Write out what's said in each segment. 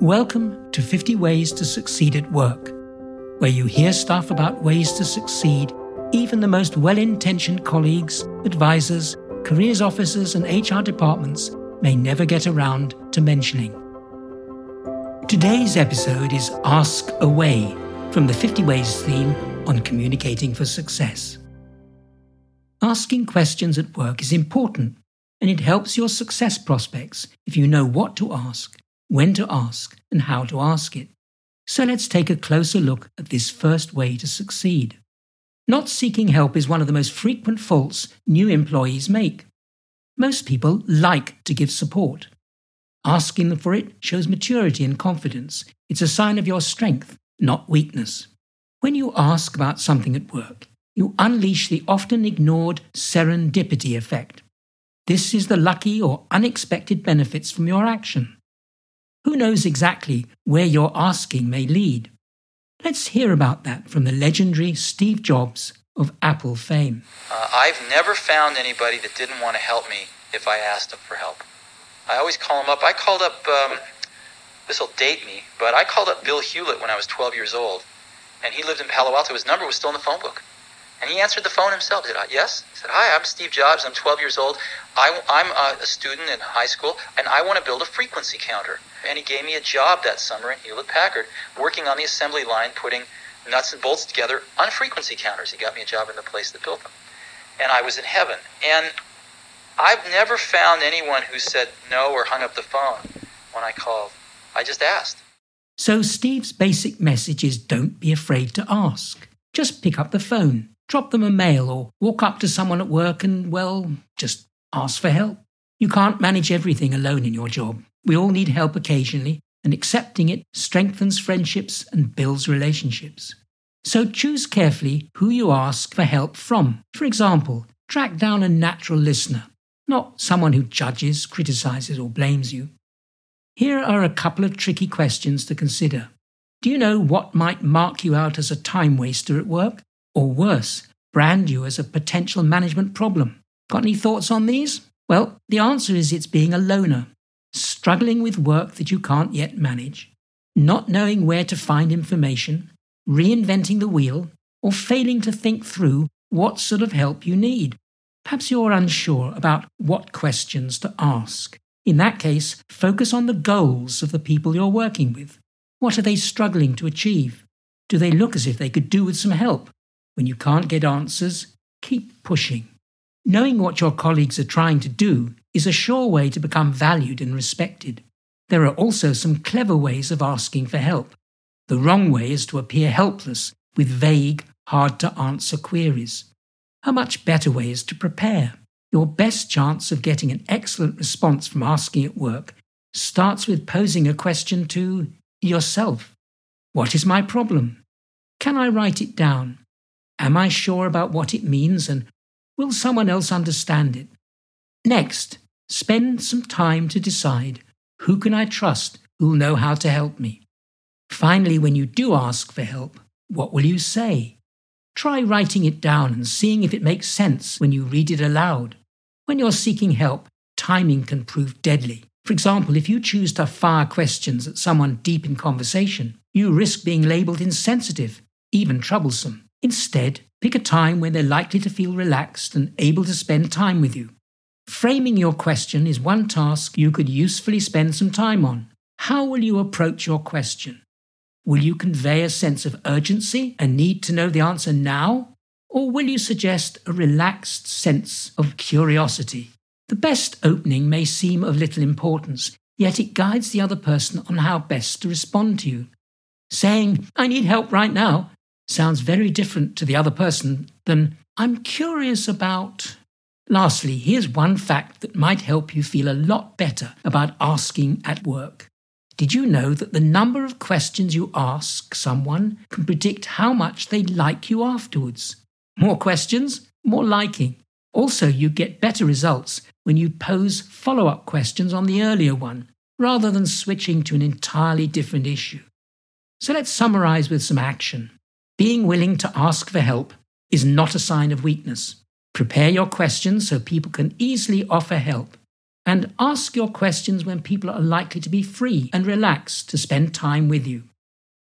Welcome to 50 Ways to Succeed at Work, where you hear stuff about ways to succeed even the most well intentioned colleagues, advisors, careers officers, and HR departments may never get around to mentioning. Today's episode is Ask Away from the 50 Ways theme on communicating for success. Asking questions at work is important and it helps your success prospects if you know what to ask when to ask, and how to ask it. So let's take a closer look at this first way to succeed. Not seeking help is one of the most frequent faults new employees make. Most people like to give support. Asking for it shows maturity and confidence. It's a sign of your strength, not weakness. When you ask about something at work, you unleash the often ignored serendipity effect. This is the lucky or unexpected benefits from your action. Who knows exactly where your asking may lead? Let's hear about that from the legendary Steve Jobs of Apple fame. Uh, I've never found anybody that didn't want to help me if I asked them for help. I always call them up. I called up, um, this will date me, but I called up Bill Hewlett when I was 12 years old, and he lived in Palo Alto. His number was still in the phone book. And he answered the phone himself. Did I? Yes. He said, Hi, I'm Steve Jobs. I'm 12 years old. I, am uh, a student in high school, and I want to build a frequency counter. And he gave me a job that summer in Hewlett Packard, working on the assembly line, putting nuts and bolts together on frequency counters. He got me a job in the place that built them. And I was in heaven. And I've never found anyone who said no or hung up the phone when I called. I just asked. So, Steve's basic message is don't be afraid to ask. Just pick up the phone drop them a mail or walk up to someone at work and, well, just ask for help. You can't manage everything alone in your job. We all need help occasionally, and accepting it strengthens friendships and builds relationships. So choose carefully who you ask for help from. For example, track down a natural listener, not someone who judges, criticizes, or blames you. Here are a couple of tricky questions to consider. Do you know what might mark you out as a time waster at work? Or worse, brand you as a potential management problem. Got any thoughts on these? Well, the answer is it's being a loner, struggling with work that you can't yet manage, not knowing where to find information, reinventing the wheel, or failing to think through what sort of help you need. Perhaps you're unsure about what questions to ask. In that case, focus on the goals of the people you're working with. What are they struggling to achieve? Do they look as if they could do with some help? When you can't get answers, keep pushing. Knowing what your colleagues are trying to do is a sure way to become valued and respected. There are also some clever ways of asking for help. The wrong way is to appear helpless with vague, hard to answer queries. A much better way is to prepare. Your best chance of getting an excellent response from asking at work starts with posing a question to yourself What is my problem? Can I write it down? Am I sure about what it means and will someone else understand it? Next, spend some time to decide who can I trust who'll know how to help me. Finally, when you do ask for help, what will you say? Try writing it down and seeing if it makes sense when you read it aloud. When you're seeking help, timing can prove deadly. For example, if you choose to fire questions at someone deep in conversation, you risk being labeled insensitive, even troublesome. Instead, pick a time when they're likely to feel relaxed and able to spend time with you. Framing your question is one task you could usefully spend some time on. How will you approach your question? Will you convey a sense of urgency and need to know the answer now? Or will you suggest a relaxed sense of curiosity? The best opening may seem of little importance, yet it guides the other person on how best to respond to you. Saying, I need help right now, sounds very different to the other person than I'm curious about. Lastly, here's one fact that might help you feel a lot better about asking at work. Did you know that the number of questions you ask someone can predict how much they like you afterwards? More questions, more liking. Also, you get better results when you pose follow up questions on the earlier one, rather than switching to an entirely different issue. So let's summarize with some action. Being willing to ask for help is not a sign of weakness. Prepare your questions so people can easily offer help. And ask your questions when people are likely to be free and relaxed to spend time with you.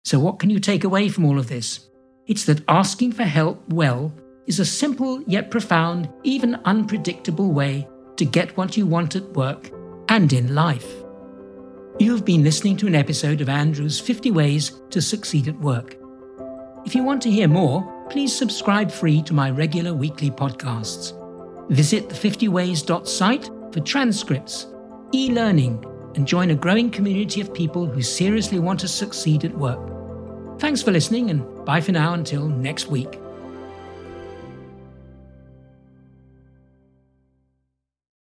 So, what can you take away from all of this? It's that asking for help well is a simple yet profound, even unpredictable way to get what you want at work and in life. You've been listening to an episode of Andrew's 50 Ways to Succeed at Work. If you want to hear more, please subscribe free to my regular weekly podcasts. Visit the 50ways.site for transcripts, e learning, and join a growing community of people who seriously want to succeed at work. Thanks for listening, and bye for now until next week.